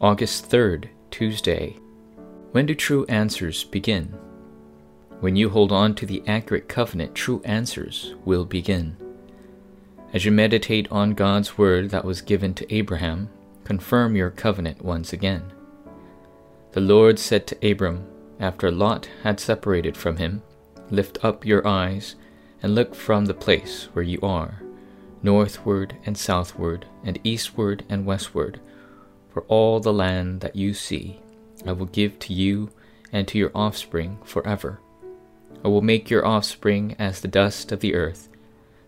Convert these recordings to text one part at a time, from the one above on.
August 3rd, Tuesday. When do true answers begin? When you hold on to the accurate covenant, true answers will begin. As you meditate on God's word that was given to Abraham, confirm your covenant once again. The Lord said to Abram, after Lot had separated from him, Lift up your eyes and look from the place where you are, northward and southward, and eastward and westward, for all the land that you see I will give to you and to your offspring forever. I will make your offspring as the dust of the earth,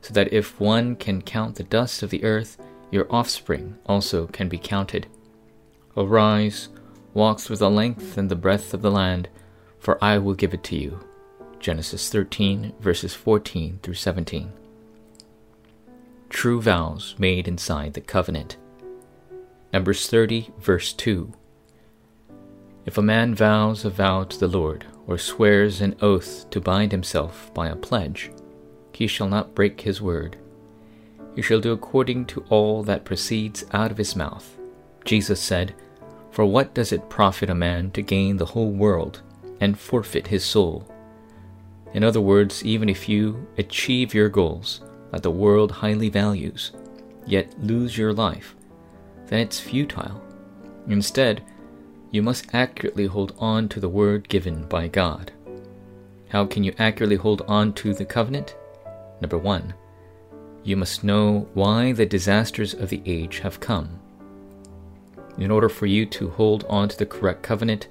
so that if one can count the dust of the earth, your offspring also can be counted. Arise, walk through the length and the breadth of the land, for I will give it to you. Genesis 13, verses 14 through 17. True vows made inside the covenant. Numbers 30, verse 2. If a man vows a vow to the Lord, or swears an oath to bind himself by a pledge, he shall not break his word. He shall do according to all that proceeds out of his mouth. Jesus said, For what does it profit a man to gain the whole world and forfeit his soul? In other words, even if you achieve your goals that the world highly values, yet lose your life, then it's futile. Instead, you must accurately hold on to the word given by God. How can you accurately hold on to the covenant? Number one, you must know why the disasters of the age have come. In order for you to hold on to the correct covenant,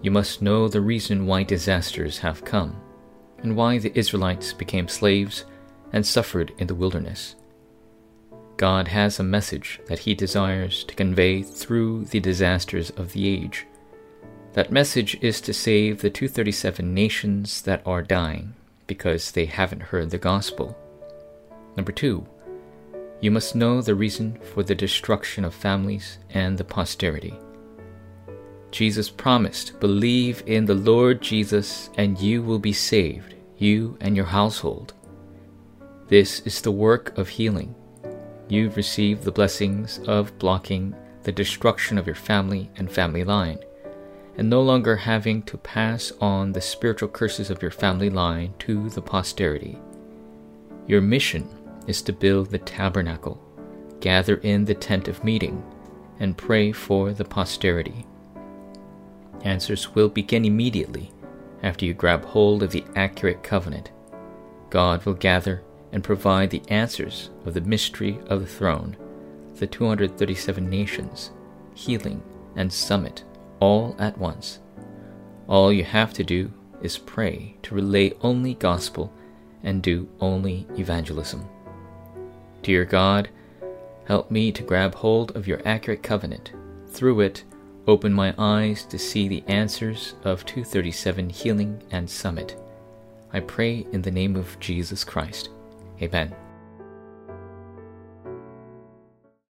you must know the reason why disasters have come, and why the Israelites became slaves and suffered in the wilderness. God has a message that He desires to convey through the disasters of the age. That message is to save the 237 nations that are dying because they haven't heard the gospel. Number two, you must know the reason for the destruction of families and the posterity. Jesus promised, Believe in the Lord Jesus, and you will be saved, you and your household. This is the work of healing you've received the blessings of blocking the destruction of your family and family line, and no longer having to pass on the spiritual curses of your family line to the posterity. Your mission is to build the tabernacle, gather in the tent of meeting, and pray for the posterity. Answers will begin immediately after you grab hold of the accurate covenant. God will gather and provide the answers of the mystery of the throne, the 237 nations, healing, and summit all at once. All you have to do is pray to relay only gospel and do only evangelism. Dear God, help me to grab hold of your accurate covenant. Through it, open my eyes to see the answers of 237 healing and summit. I pray in the name of Jesus Christ. 陪伴。